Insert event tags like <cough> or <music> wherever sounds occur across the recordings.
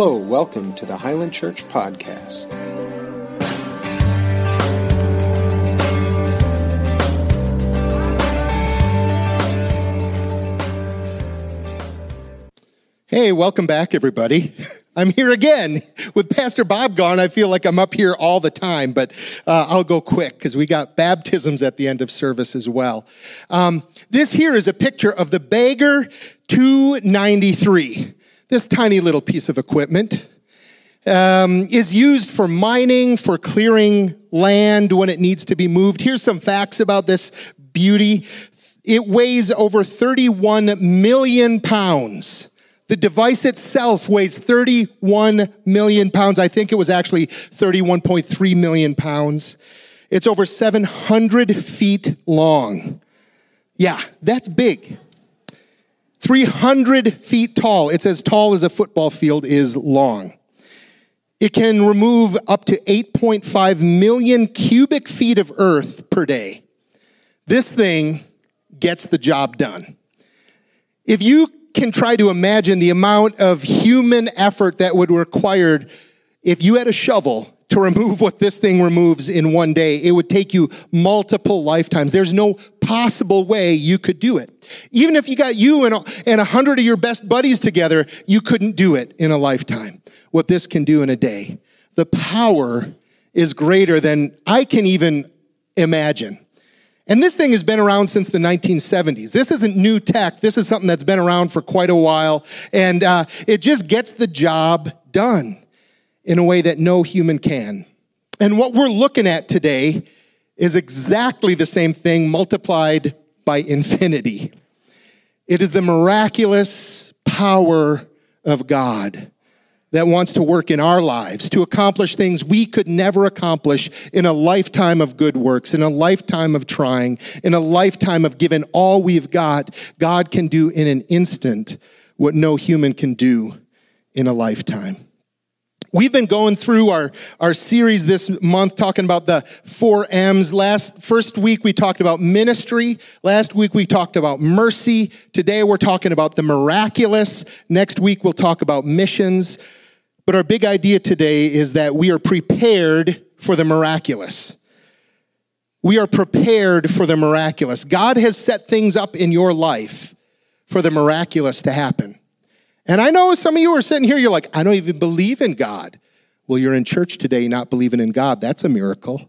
Hello, welcome to the Highland Church Podcast. Hey, welcome back, everybody. <laughs> I'm here again. With Pastor Bob gone, I feel like I'm up here all the time, but uh, I'll go quick because we got baptisms at the end of service as well. Um, this here is a picture of the Bagger 293. This tiny little piece of equipment um, is used for mining, for clearing land when it needs to be moved. Here's some facts about this beauty it weighs over 31 million pounds. The device itself weighs 31 million pounds. I think it was actually 31.3 million pounds. It's over 700 feet long. Yeah, that's big. 300 feet tall. It's as tall as a football field is long. It can remove up to 8.5 million cubic feet of earth per day. This thing gets the job done. If you can try to imagine the amount of human effort that would be required if you had a shovel to remove what this thing removes in one day. It would take you multiple lifetimes. There's no possible way you could do it. Even if you got you and a hundred of your best buddies together, you couldn't do it in a lifetime. What this can do in a day. The power is greater than I can even imagine. And this thing has been around since the 1970s. This isn't new tech. This is something that's been around for quite a while. And uh, it just gets the job done in a way that no human can. And what we're looking at today is exactly the same thing multiplied by infinity. It is the miraculous power of God that wants to work in our lives to accomplish things we could never accomplish in a lifetime of good works, in a lifetime of trying, in a lifetime of giving all we've got. God can do in an instant what no human can do in a lifetime. We've been going through our, our series this month talking about the four M's. Last, first week we talked about ministry. Last week we talked about mercy. Today we're talking about the miraculous. Next week we'll talk about missions. But our big idea today is that we are prepared for the miraculous. We are prepared for the miraculous. God has set things up in your life for the miraculous to happen. And I know some of you are sitting here, you're like, I don't even believe in God. Well, you're in church today not believing in God. That's a miracle.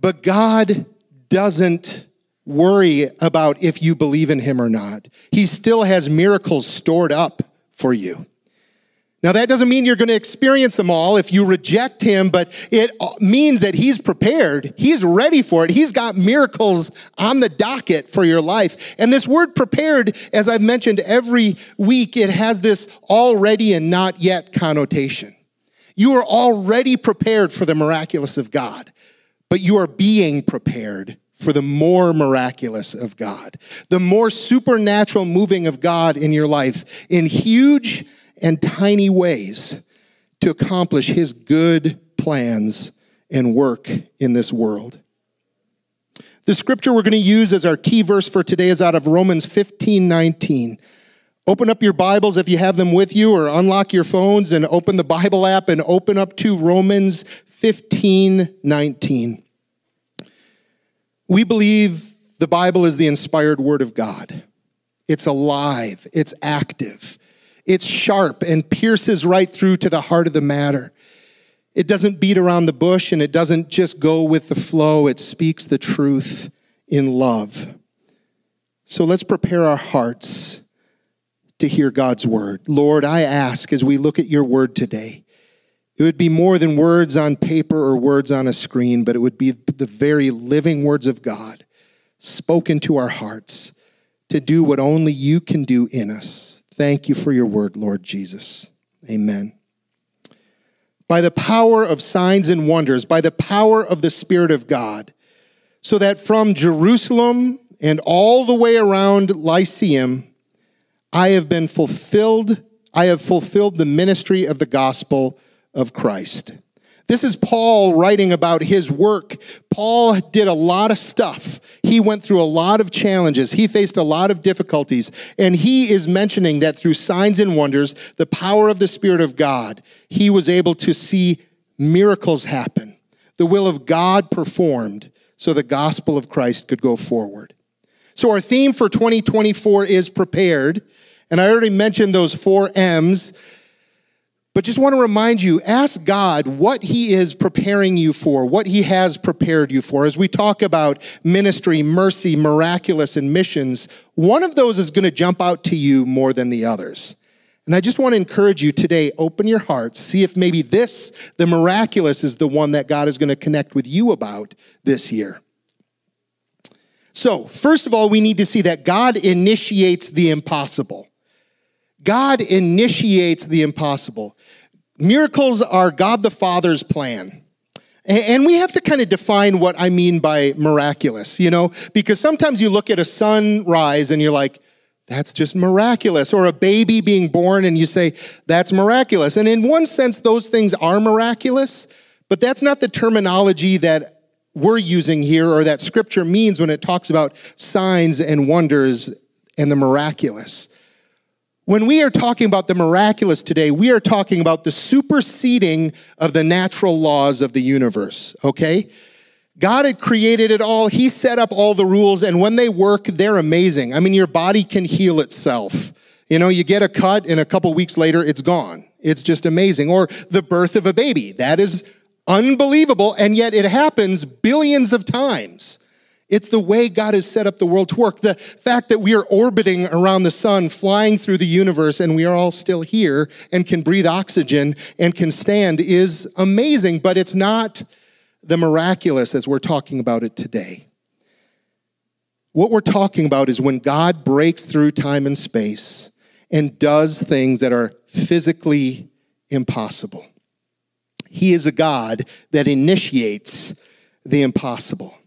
but God doesn't worry about if you believe in Him or not. He still has miracles stored up for you. Now, that doesn't mean you're going to experience them all if you reject him, but it means that he's prepared. He's ready for it. He's got miracles on the docket for your life. And this word prepared, as I've mentioned every week, it has this already and not yet connotation. You are already prepared for the miraculous of God, but you are being prepared for the more miraculous of God, the more supernatural moving of God in your life in huge and tiny ways to accomplish his good plans and work in this world. The scripture we're going to use as our key verse for today is out of Romans 15 19. Open up your Bibles if you have them with you, or unlock your phones and open the Bible app and open up to Romans 15 19. We believe the Bible is the inspired word of God. It's alive, it's active, it's sharp and pierces right through to the heart of the matter. It doesn't beat around the bush and it doesn't just go with the flow, it speaks the truth in love. So let's prepare our hearts to hear God's word. Lord, I ask as we look at your word today, it would be more than words on paper or words on a screen, but it would be the very living words of God spoken to our hearts to do what only you can do in us. Thank you for your word, Lord Jesus. Amen. By the power of signs and wonders, by the power of the Spirit of God, so that from Jerusalem and all the way around Illyricum, I have been fulfilled, I have fulfilled the ministry of the gospel of Christ. This is Paul writing about his work. Paul did a lot of stuff. He went through a lot of challenges. He faced a lot of difficulties. And he is mentioning that through signs and wonders, the power of the Spirit of God, he was able to see miracles happen, the will of God performed, so the gospel of Christ could go forward. So, our theme for 2024 is prepared. And I already mentioned those four M's. But just want to remind you ask God what He is preparing you for, what He has prepared you for. As we talk about ministry, mercy, miraculous, and missions, one of those is going to jump out to you more than the others. And I just want to encourage you today open your hearts, see if maybe this, the miraculous, is the one that God is going to connect with you about this year. So, first of all, we need to see that God initiates the impossible. God initiates the impossible. Miracles are God the Father's plan. And we have to kind of define what I mean by miraculous, you know, because sometimes you look at a sunrise and you're like, that's just miraculous. Or a baby being born and you say, that's miraculous. And in one sense, those things are miraculous, but that's not the terminology that we're using here or that scripture means when it talks about signs and wonders and the miraculous. When we are talking about the miraculous today, we are talking about the superseding of the natural laws of the universe, okay? God had created it all. He set up all the rules, and when they work, they're amazing. I mean, your body can heal itself. You know, you get a cut, and a couple weeks later, it's gone. It's just amazing. Or the birth of a baby. That is unbelievable, and yet it happens billions of times. It's the way God has set up the world to work. The fact that we are orbiting around the sun, flying through the universe, and we are all still here and can breathe oxygen and can stand is amazing, but it's not the miraculous as we're talking about it today. What we're talking about is when God breaks through time and space and does things that are physically impossible. He is a God that initiates the impossible.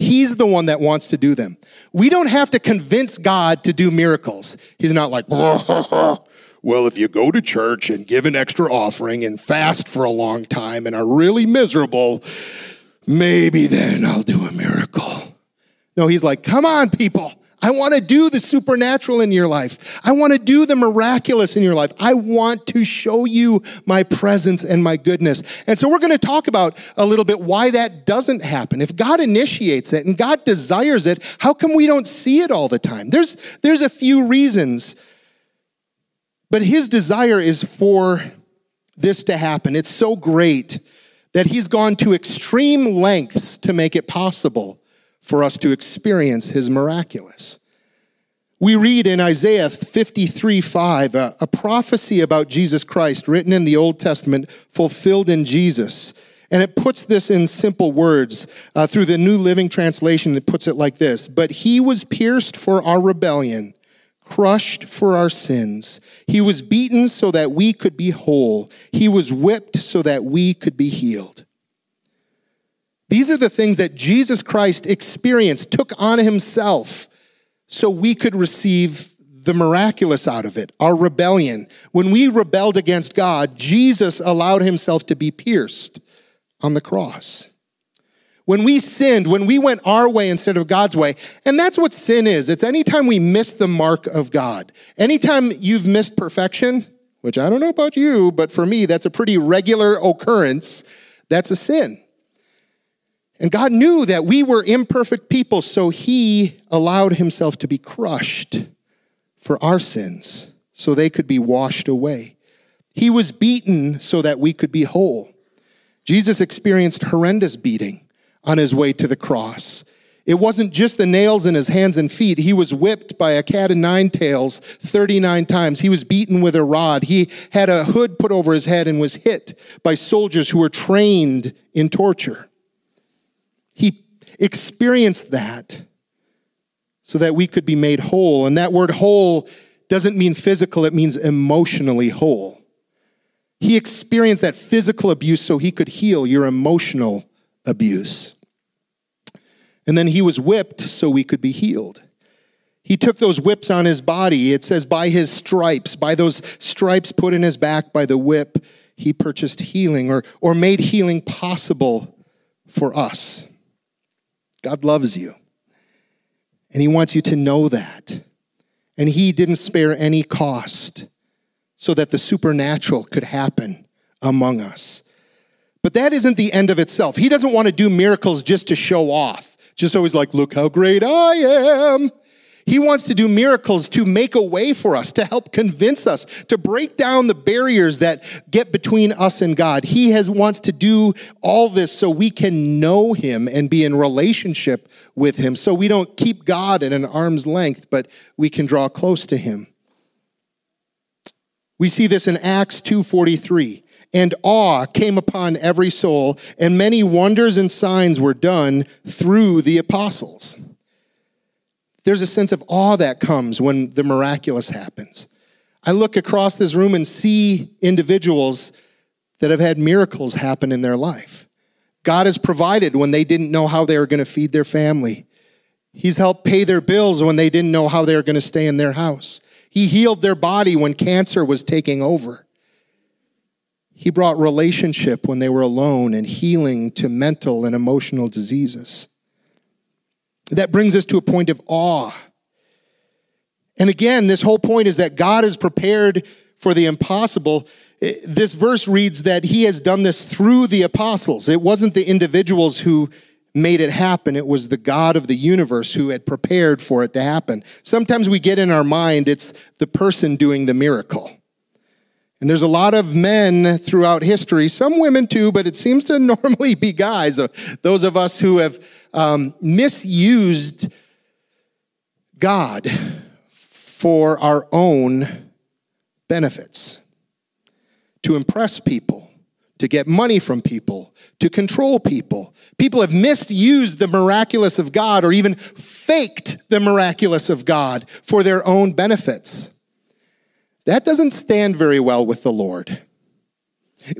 He's the one that wants to do them. We don't have to convince God to do miracles. He's not like, <laughs> well, if you go to church and give an extra offering and fast for a long time and are really miserable, maybe then I'll do a miracle. No, he's like, come on, people. I want to do the supernatural in your life. I want to do the miraculous in your life. I want to show you my presence and my goodness. And so we're going to talk about a little bit why that doesn't happen. If God initiates it and God desires it, how come we don't see it all the time? There's, there's a few reasons. But his desire is for this to happen. It's so great that he's gone to extreme lengths to make it possible for us to experience his miraculous. We read in Isaiah 53 5, a, a, prophecy about Jesus Christ written in the Old Testament, fulfilled in Jesus. And it puts this in simple words. Uh, through the New Living Translation, it puts it like this But he was pierced for our rebellion, crushed for our sins. He was beaten so that we could be whole, he was whipped so that we could be healed. These are the things that Jesus Christ experienced, took on himself, so we could receive the miraculous out of it, our rebellion. When we rebelled against God, Jesus allowed himself to be pierced on the cross. When we sinned, when we went our way instead of God's way, and that's what sin is. It's anytime we miss the mark of God. Anytime you've missed perfection, which I don't know about you, but for me, that's a pretty regular occurrence, that's a sin. And God knew that we were imperfect people, so He allowed Himself to be crushed for our sins so they could be washed away. He was beaten so that we could be whole. Jesus experienced horrendous beating on his way to the cross. It wasn't just the nails in his hands and feet. He was whipped by a cat of nine tails 39 times. He was beaten with a rod. He had a hood put over his head and was hit by soldiers who were trained in torture. Experienced that so that we could be made whole. And that word whole doesn't mean physical, it means emotionally whole. He experienced that physical abuse so he could heal your emotional abuse. And then he was whipped so we could be healed. He took those whips on his body. It says, by his stripes, by those stripes put in his back by the whip, he purchased healing or, or made healing possible for us. God loves you. And he wants you to know that. And he didn't spare any cost so that the supernatural could happen among us. But that isn't the end of itself. He doesn't want to do miracles just to show off, just always like, look how great I am. He wants to do miracles to make a way for us, to help convince us, to break down the barriers that get between us and God. He has wants to do all this so we can know him and be in relationship with him. So we don't keep God at an arm's length, but we can draw close to him. We see this in Acts 2:43 and awe came upon every soul, and many wonders and signs were done through the apostles. There's a sense of awe that comes when the miraculous happens. I look across this room and see individuals that have had miracles happen in their life. God has provided when they didn't know how they were going to feed their family. He's helped pay their bills when they didn't know how they were going to stay in their house. He healed their body when cancer was taking over. He brought relationship when they were alone and healing to mental and emotional diseases. That brings us to a point of awe. And again, this whole point is that God is prepared for the impossible. This verse reads that he has done this through the apostles. It wasn't the individuals who made it happen, it was the God of the universe who had prepared for it to happen. Sometimes we get in our mind it's the person doing the miracle. And there's a lot of men throughout history, some women too, but it seems to <laughs> normally be guys, uh, those of us who have um, misused God for our own benefits, to impress people, to get money from people, to control people. People have misused the miraculous of God or even faked the miraculous of God for their own benefits. That doesn't stand very well with the Lord.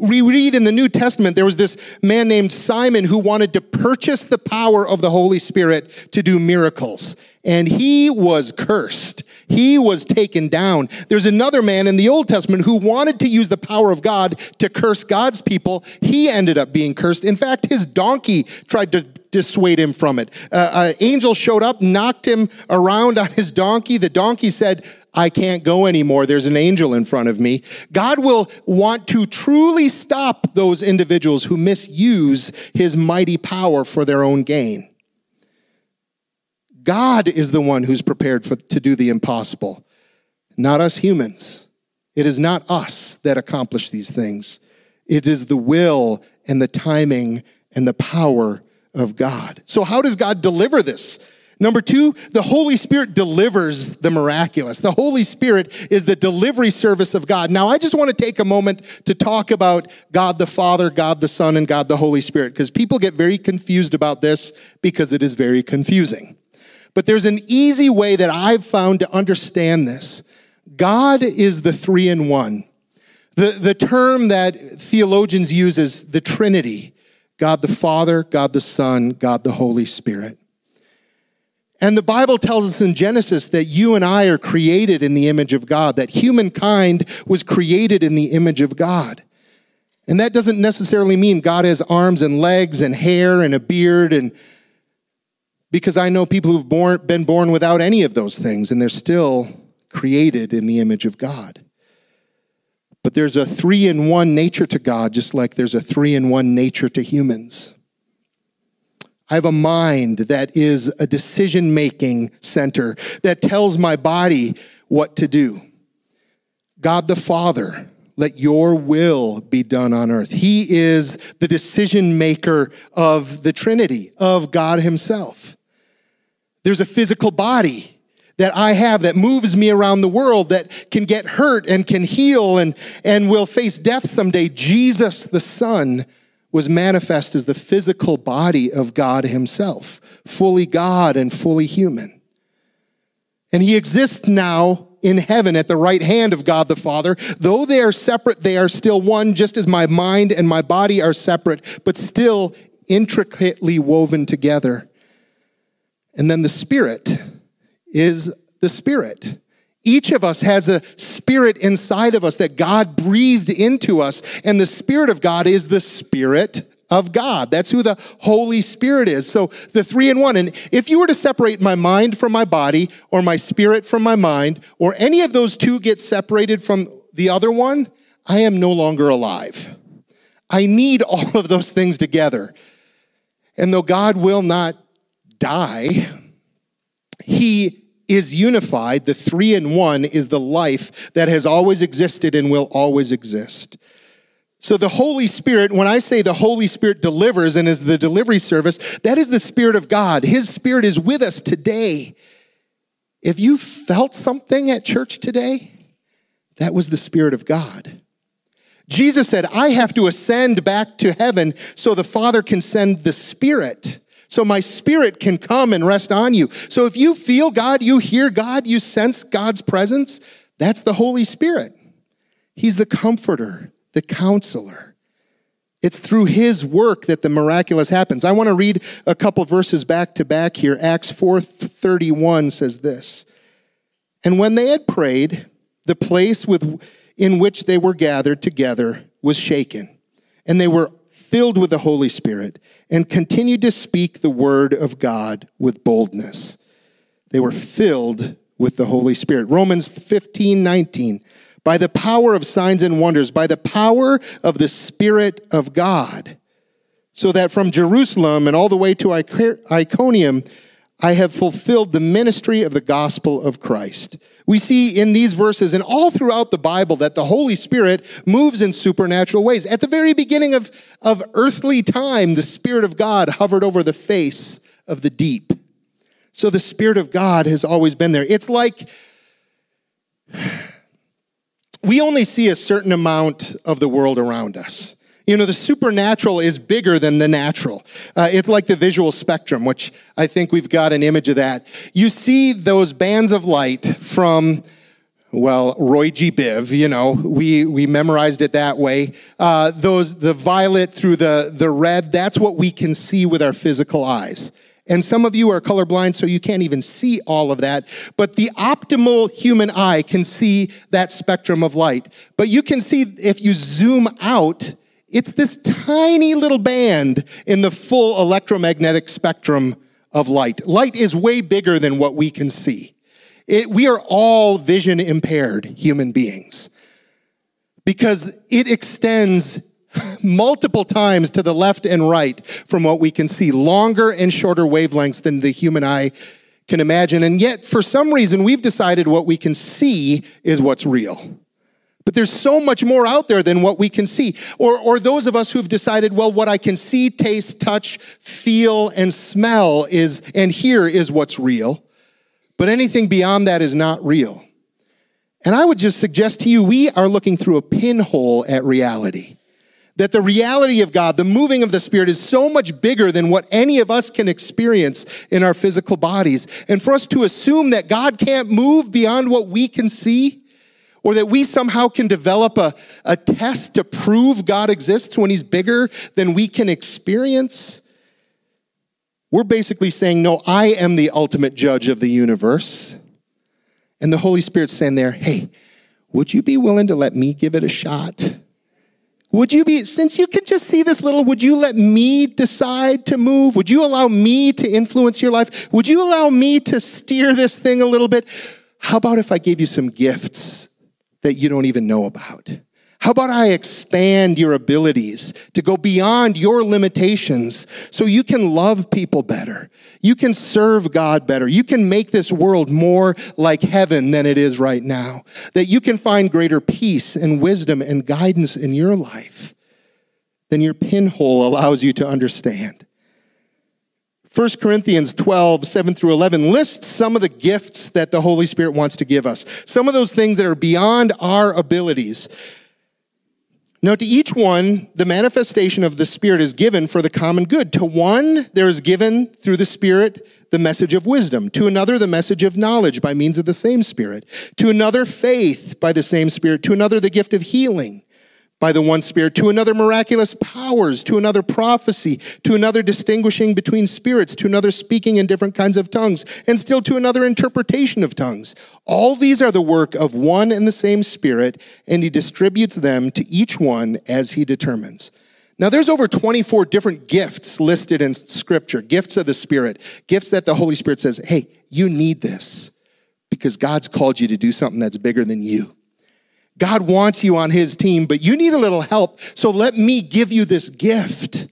We read in the New Testament there was this man named Simon who wanted to purchase the power of the Holy Spirit to do miracles. And he was cursed. He was taken down. There's another man in the Old Testament who wanted to use the power of God to curse God's people. He ended up being cursed. In fact, his donkey tried to dissuade him from it. Uh, an angel showed up, knocked him around on his donkey. The donkey said, I can't go anymore. There's an angel in front of me. God will want to truly stop those individuals who misuse his mighty power for their own gain. God is the one who's prepared for, to do the impossible, not us humans. It is not us that accomplish these things. It is the will and the timing and the power of God. So, how does God deliver this? Number two, the Holy Spirit delivers the miraculous. The Holy Spirit is the delivery service of God. Now, I just want to take a moment to talk about God the Father, God the Son, and God the Holy Spirit, because people get very confused about this because it is very confusing. But there's an easy way that I've found to understand this. God is the three in one. The, the term that theologians use is the Trinity God the Father, God the Son, God the Holy Spirit. And the Bible tells us in Genesis that you and I are created in the image of God, that humankind was created in the image of God. And that doesn't necessarily mean God has arms and legs and hair and a beard and because I know people who've born, been born without any of those things and they're still created in the image of God. But there's a three in one nature to God, just like there's a three in one nature to humans. I have a mind that is a decision making center that tells my body what to do. God the Father, let your will be done on earth. He is the decision maker of the Trinity, of God Himself. There's a physical body that I have that moves me around the world that can get hurt and can heal and, and will face death someday. Jesus, the Son, was manifest as the physical body of God Himself, fully God and fully human. And He exists now in heaven at the right hand of God the Father. Though they are separate, they are still one, just as my mind and my body are separate, but still intricately woven together. And then the Spirit is the Spirit Each of us has a spirit inside of us that God breathed into us, and the Spirit of God is the Spirit of God. That's who the Holy Spirit is. So the three in one. And if you were to separate my mind from my body, or my spirit from my mind, or any of those two get separated from the other one, I am no longer alive. I need <laughs> all of those things together. And though God will not die, He is unified. The three in one is the life that has always existed and will always exist. So the Holy Spirit, when I say the Holy Spirit delivers and is the delivery service, that is the Spirit of God. His Spirit is with us today. If you felt something at church today, that was the Spirit of God. Jesus said, I have to ascend back to heaven so the Father can send the Spirit so my spirit can come and rest on you. So if you feel God, you hear God, you sense God's presence, that's the Holy Spirit. He's the comforter, the counselor. It's through his work that the miraculous happens. I want to read a couple verses back to back here. Acts 4:31 says this. And when they had prayed, the place with, in which they were gathered together was shaken, and they were filled with the Holy Spirit, and continued to speak the word of God with boldness. They were filled with the Holy Spirit. Romans 15 19. By the power of signs and wonders, by the power of the Spirit of God. So that from Jerusalem and all the way to Iconium, I have fulfilled the ministry of the gospel of Christ. We see in these verses and all throughout the Bible that the Holy Spirit moves in supernatural ways. At the very beginning of, of earthly time, the Spirit of God hovered over the face of the deep. So the Spirit of God has always been there. It's like we only see a certain amount of the world around us. You know, the supernatural is bigger than the natural. Uh, it's like the visual spectrum, which I think we've got an image of that. You see those bands of light from, well, Roy G. Biv, you know, we, we memorized it that way. Uh, those, the violet through the, the red, that's what we can see with our physical eyes. And some of you are colorblind, so you can't even see all of that. But the optimal human eye can see that spectrum of light. But you can see if you zoom out, it's this tiny little band in the full electromagnetic spectrum of light. Light is way bigger than what we can see. It, we are all vision impaired human beings because it extends <laughs> multiple times to the left and right from what we can see, longer and shorter wavelengths than the human eye can imagine. And yet, for some reason, we've decided what we can see is what's real. But there's so much more out there than what we can see. Or, or those of us who've decided, well, what I can see, taste, touch, feel, and smell is, and hear is what's real. But anything beyond that is not real. And I would just suggest to you, we are looking through a pinhole at reality. That the reality of God, the moving of the Spirit, is so much bigger than what any of us can experience in our physical bodies. And for us to assume that God can't move beyond what we can see, or that we somehow can develop a, a test to prove God exists when He's bigger than we can experience. We're basically saying, No, I am the ultimate judge of the universe. And the Holy Spirit's saying there, Hey, would you be willing to let me give it a shot? Would you be, since you can just see this little, would you let me decide to move? Would you allow me to influence your life? Would you allow me to steer this thing a little bit? How about if I gave you some gifts that you don't even know about? How about I expand your abilities to go beyond your limitations so you can love people better? You can serve God better. You can make this world more like heaven than it is right now. That you can find greater peace and wisdom and guidance in your life than your pinhole allows you to understand. 1 Corinthians 12, 7 through 11 lists some of the gifts that the Holy Spirit wants to give us. Some of those things that are beyond our abilities. Now, to each one, the manifestation of the Spirit is given for the common good. To one, there is given through the Spirit the message of wisdom. To another, the message of knowledge by means of the same Spirit. To another, faith by the same Spirit. To another, the gift of healing by the one Spirit, to another miraculous powers, to another prophecy, to another distinguishing between spirits, to another speaking in different kinds of tongues, and still to another interpretation of tongues. All these are the work of one and the same Spirit, and He distributes them to each one as He determines. Now, there's over 24 different gifts listed in Scripture, gifts of the Spirit, gifts that the Holy Spirit says, hey, you need this because God's called you to do something that's bigger than you. God wants you on his team, but you need a little help. So let me give you this gift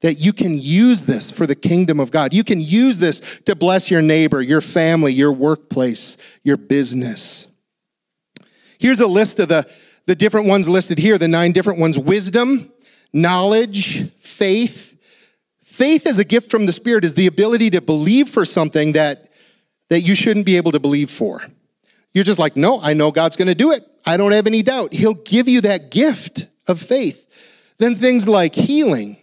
that you can use this for the kingdom of God. You can use this to bless your neighbor, your family, your workplace, your business. Here's a list of the, the different ones listed here, the nine different ones wisdom, knowledge, faith. Faith as a gift from the Spirit is the ability to believe for something that, that you shouldn't be able to believe for. You're just like, no, I know God's going to do it. I don't have any doubt. He'll give you that gift of faith. Then things like healing.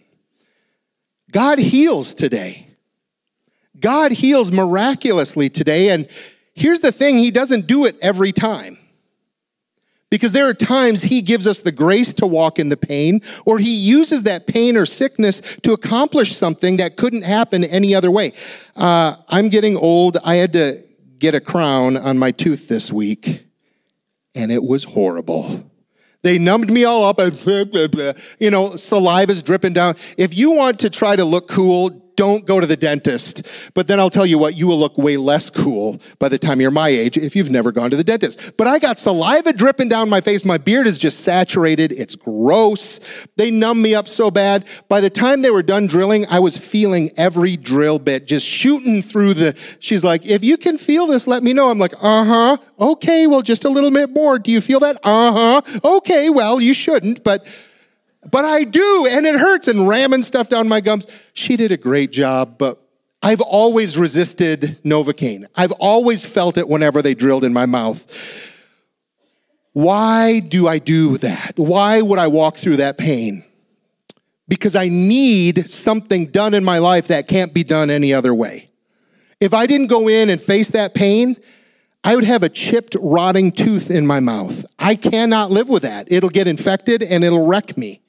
God heals today. God heals miraculously today. And here's the thing He doesn't do it every time. Because there are times He gives us the grace to walk in the pain, or He uses that pain or sickness to accomplish something that couldn't happen any other way. Uh, I'm getting old. I had to get a crown on my tooth this week and it was horrible. They numbed me all up and, you know, saliva's dripping down. If you want to try to look cool, don't go to the dentist. But then I'll tell you what, you will look way less cool by the time you're my age if you've never gone to the dentist. But I got saliva dripping down my face. My beard is just saturated. It's gross. They numb me up so bad. By the time they were done drilling, I was feeling every drill bit just shooting through the. She's like, if you can feel this, let me know. I'm like, uh huh. Okay, well, just a little bit more. Do you feel that? Uh huh. Okay, well, you shouldn't, but but I do, and it hurts, and ramming stuff down my gums. She did a great job, but I've always resisted Novocaine. I've always felt it whenever they drilled in my mouth. Why do I do that? Why would I walk through that pain? Because I need something done in my life that can't be done any other way. If I didn't go in and face that pain, I would have a chipped, rotting tooth in my mouth. I cannot live with that. It'll get infected and it'll wreck me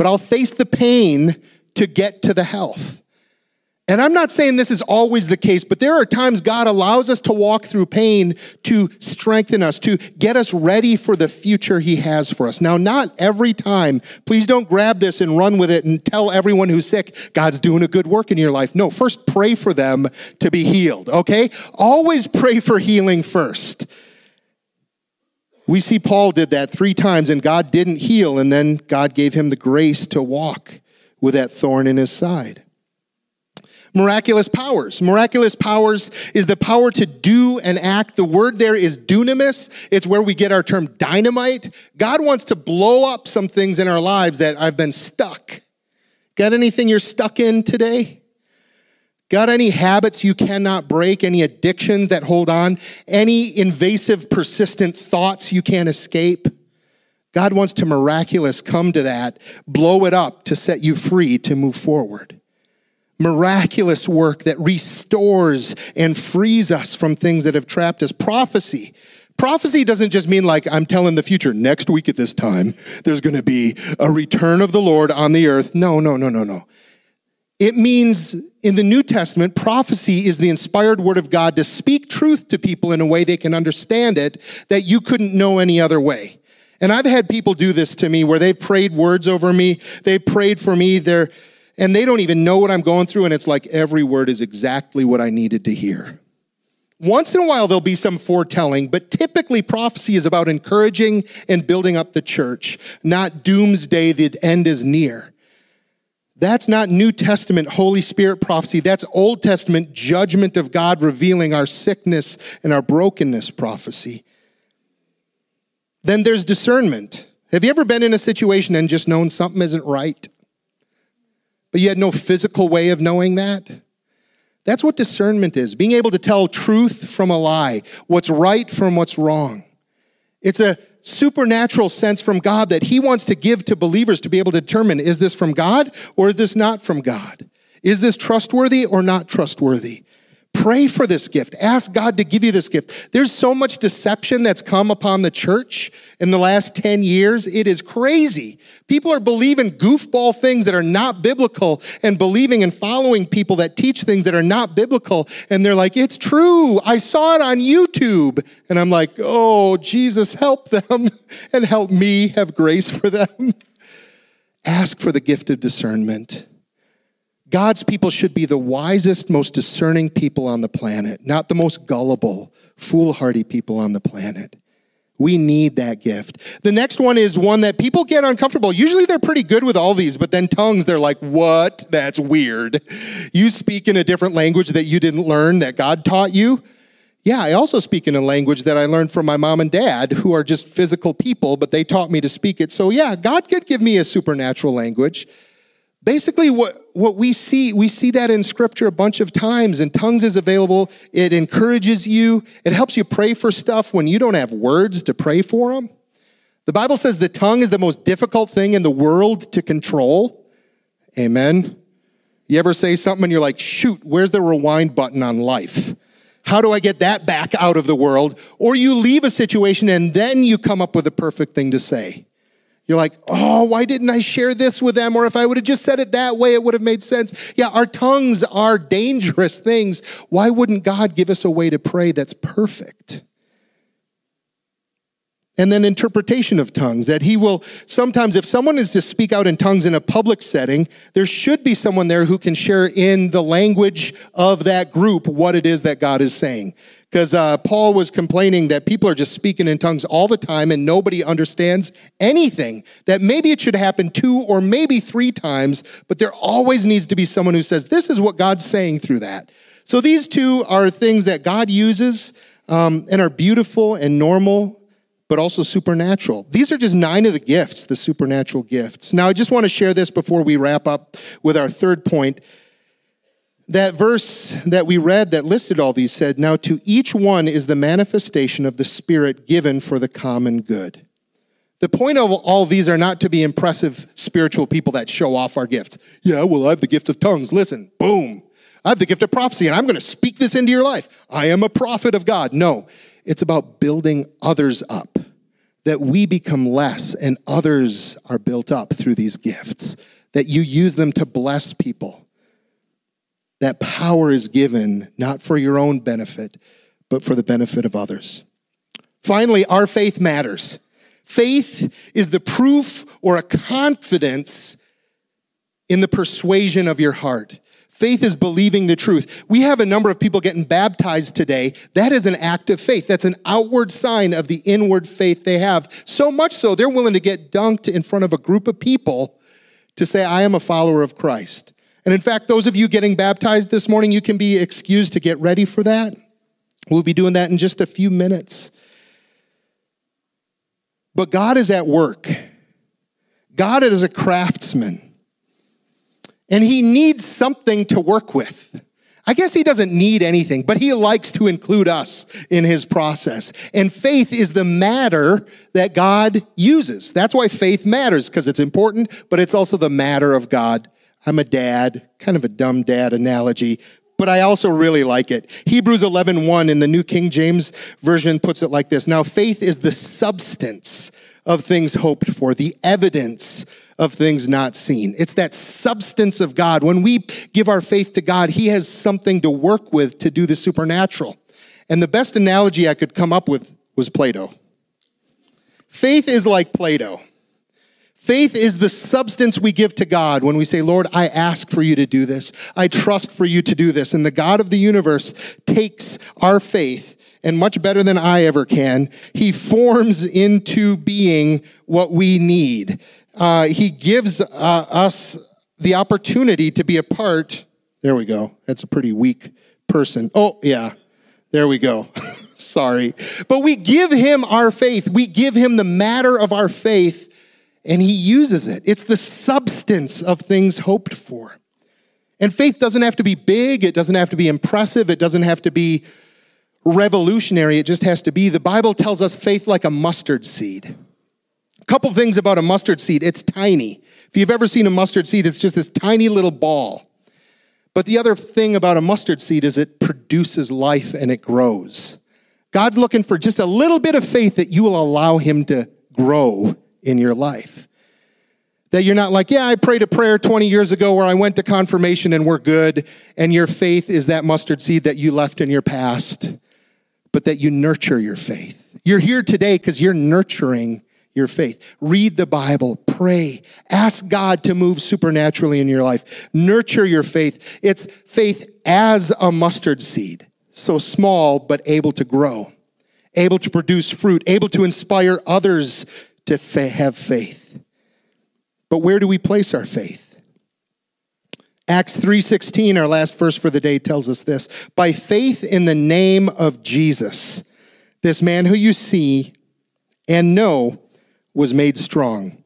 but I'll face the pain to get to the health. And I'm not saying this is always the case, but there are times God allows us to walk through pain to strengthen us, to get us ready for the future He has for us. Now, not every time. Please don't grab this and run with it and tell everyone who's sick, God's doing a good work in your life. No, first pray for them to be healed, okay? Always pray for healing first. We see Paul did that three times and God didn't heal, and then God gave him the grace to walk with that thorn in his side. Miraculous powers. Miraculous powers is the power to do and act. The word there is dunamis. It's where we get our term dynamite. God wants to blow up some things in our lives that I've been stuck. Got anything you're stuck in today? Got any habits you cannot break? Any addictions that hold on? Any invasive, persistent thoughts you can't escape? God wants to miraculous come to that, blow it up to set you free to move forward. Miraculous work that restores and frees us from things that have trapped us. Prophecy. Prophecy doesn't just mean like I'm telling the future, next week at this time, there's going to be a return of the Lord on the earth. No, no, no, no, no. It means in the New Testament, prophecy is the inspired word of God to speak truth to people in a way they can understand it that you couldn't know any other way. And I've had people do this to me where they've prayed words over me, they've prayed for me, they're, and they don't even know what I'm going through, and it's like every word is exactly what I needed to hear. Once in a while, there'll be some foretelling, but typically prophecy is about encouraging and building up the church, not doomsday, the end is near. That's not New Testament Holy Spirit prophecy. That's Old Testament judgment of God revealing our sickness and our brokenness prophecy. Then there's discernment. Have you ever been in a situation and just known something isn't right? But you had no physical way of knowing that? That's what discernment is being able to tell truth from a lie, what's right from what's wrong. It's a supernatural sense from God that He wants to give to believers to be able to determine is this from God or is this not from God? Is this trustworthy or not trustworthy? Pray for this gift. Ask God to give you this gift. There's so much deception that's come upon the church in the last 10 years. It is crazy. People are believing goofball things that are not biblical and believing and following people that teach things that are not biblical. And they're like, it's true. I saw it on YouTube. And I'm like, oh, Jesus, help them <laughs> and help me have grace for them. <laughs> Ask for the gift of discernment. God's people should be the wisest, most discerning people on the planet, not the most gullible, foolhardy people on the planet. We need that gift. The next one is one that people get uncomfortable. Usually they're pretty good with all these, but then tongues, they're like, what? That's weird. You speak in a different language that you didn't learn, that God taught you. Yeah, I also speak in a language that I learned from my mom and dad, who are just physical people, but they taught me to speak it. So, yeah, God could give me a supernatural language. Basically, what, what we see, we see that in scripture a bunch of times, and tongues is available. It encourages you, it helps you pray for stuff when you don't have words to pray for them. The Bible says the tongue is the most difficult thing in the world to control. Amen. You ever say something and you're like, shoot, where's the rewind button on life? How do I get that back out of the world? Or you leave a situation and then you come up with a perfect thing to say. You're like, oh, why didn't I share this with them? Or if I would have just said it that way, it would have made sense. Yeah, our tongues are dangerous things. Why wouldn't God give us a way to pray that's perfect? And then interpretation of tongues. That he will sometimes, if someone is to speak out in tongues in a public setting, there should be someone there who can share in the language of that group what it is that God is saying. Because uh, Paul was complaining that people are just speaking in tongues all the time and nobody understands anything. That maybe it should happen two or maybe three times, but there always needs to be someone who says, This is what God's saying through that. So these two are things that God uses um, and are beautiful and normal but also supernatural. These are just nine of the gifts, the supernatural gifts. Now, I just want to share this before we wrap up with our third point. That verse that we read that listed all these said, Now to each one is the manifestation of the Spirit given for the common good. The point of all these are not to be impressive spiritual people that show off our gifts. Yeah, well, I have the gift of tongues. Listen, boom. I have the gift of prophecy, and I'm going to speak this into your life. I am a prophet of God. No, it's about building others up, that we become less and others are built up through these gifts, that you use them to bless people. That power is given not for your own benefit, but for the benefit of others. Finally, our faith matters. Faith is the proof or a confidence in the persuasion of your heart. Faith is believing the truth. We have a number of people getting baptized today. That is an act of faith. That's an outward sign of the inward faith they have. So much so, they're willing to get dunked in front of a group of people to say, I am a follower of Christ. And in fact, those of you getting baptized this morning, you can be excused to get ready for that. We'll be doing that in just a few minutes. But God is at work. God is a craftsman and he needs something to work with. I guess he doesn't need anything, but he likes to include us in his process. And faith is the matter that God uses. That's why faith matters, because it's important, but it's also the matter of God. I'm a dad, kind of a dumb dad analogy, but I also really like it. Hebrews 11:1 1 in the New King James Version puts it like this. Now faith is the substance of things hoped for, the evidence of things not seen. It's that substance of God. When we give our faith to God, He has something to work with to do the supernatural. And the best analogy I could come up with was Play-Doh. Faith is like Play-Doh. Faith is the substance we give to God when we say, Lord, I ask for you to do this. I trust for you to do this. And the God of the universe takes our faith and much better than I ever can, he forms into being what we need uh, he gives uh, us the opportunity to be a part. There we go. That's a pretty weak person. Oh, yeah. There we go. <laughs> Sorry. But we give him our faith. We give him the matter of our faith, and he uses it. It's the substance of things hoped for. And faith doesn't have to be big, it doesn't have to be impressive, it doesn't have to be revolutionary, it just has to be. The Bible tells us faith like a mustard seed A couple things about a mustard seed it's tiny. If you've ever seen a mustard seed, it's just this tiny little ball. But the other thing about a mustard seed is it produces life and it grows. God's looking for just a little bit of faith that you will allow Him to grow in your life. That you're not like, yeah, I prayed a prayer 20 years ago where I went to confirmation and we're good, and your faith is that mustard seed that you left in your past, but that you nurture your faith. You're here today because you're nurturing your faith. Read the Bible, pray, ask God to move supernaturally in your life. Nurture your faith. It's faith as a mustard seed, so small but able to grow, able to produce fruit, able to inspire others to fa- have faith. But where do we place our faith? Acts 3:16 our last verse for the day tells us this. By faith in the name of Jesus this man who you see and know was made strong.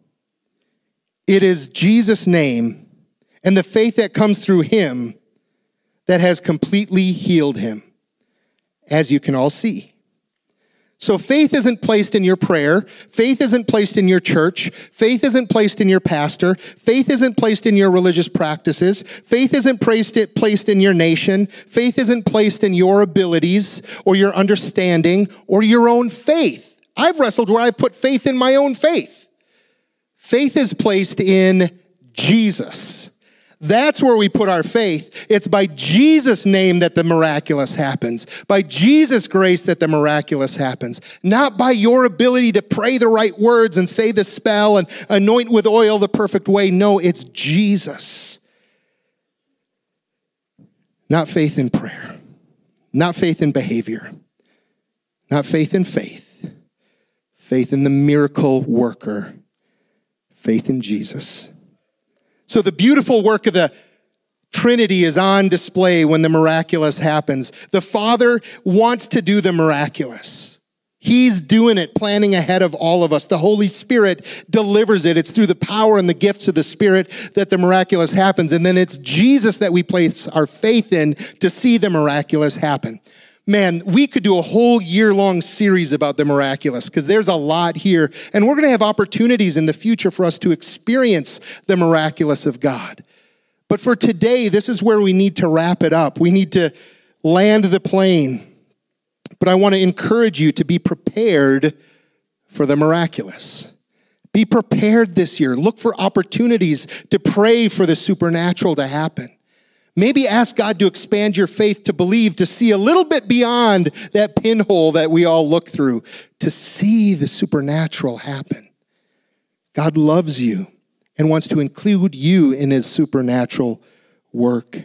It is Jesus name and the faith that comes through him that has completely healed him as you can all see so faith isn't placed in your prayer. Faith isn't placed in your church. Faith isn't placed in your pastor. Faith isn't placed in your religious practices. Faith isn't placed, placed in your nation. Faith isn't placed in your abilities or your understanding or your own faith. I've wrestled where I've put faith in my own faith. Faith is placed in Jesus. That's where we put our faith. It's by Jesus' name that the miraculous happens, by Jesus' grace that the miraculous happens, not by your ability to pray the right words and say the spell and anoint with oil the perfect way. No, it's Jesus. Not faith in prayer, not faith in behavior, not faith in faith, faith in the miracle worker, faith in Jesus. So the beautiful work of the Trinity is on display when the miraculous happens. The Father wants to do the miraculous. He's doing it, planning ahead of all of us. The Holy Spirit delivers it. It's through the power and the gifts of the Spirit that the miraculous happens. And then it's Jesus that we place our faith in to see the miraculous happen. Man, we could do a whole year long series about the miraculous because there's a lot here. And we're going to have opportunities in the future for us to experience the miraculous of God. But for today, this is where we need to wrap it up. We need to land the plane. But I want to encourage you to be prepared for the miraculous. Be prepared this year. Look for opportunities to pray for the supernatural to happen. Maybe ask God to expand your faith to believe, to see a little bit beyond that pinhole that we all look through, to see the supernatural happen. God loves you and wants to include you in his supernatural work.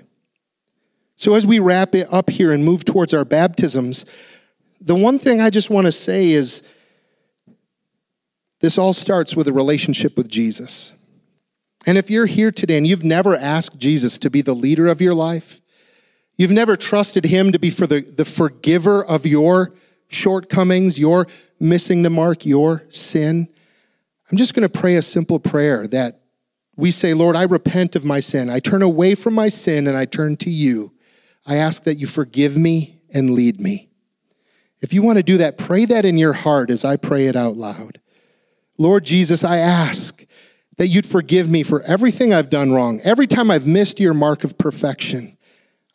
So, as we wrap it up here and move towards our baptisms, the one thing I just want to say is this all starts with a relationship with Jesus. And if you're here today and you've never asked Jesus to be the leader of your life, you've never trusted him to be for the, the forgiver of your shortcomings, your missing the mark, your sin, I'm just going to pray a simple prayer that we say, Lord, I repent of my sin. I turn away from my sin and I turn to you. I ask that you forgive me and lead me. If you want to do that, pray that in your heart as I pray it out loud. Lord Jesus, I ask that you'd forgive me for everything I've done wrong, every time I've missed your mark of perfection.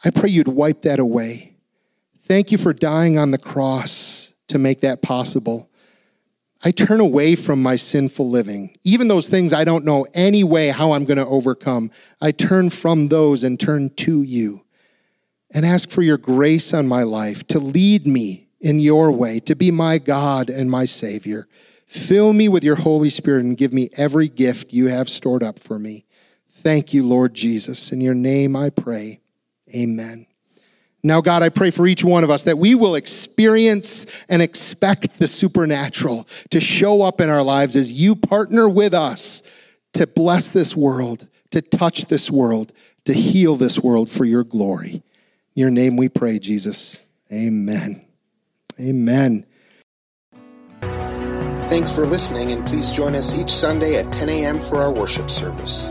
I pray you'd wipe that away. Thank you for dying on the cross to make that possible. I turn away from my sinful living, even those things I don't know any way how I'm going to overcome. I turn from those and turn to you and ask for your grace on my life to lead me in your way, to be my God and my Savior. Fill me with your Holy Spirit and give me every gift you have stored up for me. Thank you, Lord Jesus. In your name I pray. Amen. Now, God, I pray for each one of us that we will experience and expect the supernatural to show up in our lives as you partner with us to bless this world, to touch this world, to heal this world for your glory. In your name we pray, Jesus. Amen. Amen. Thanks for listening, and please join us each Sunday at 10 a.m. for our worship service.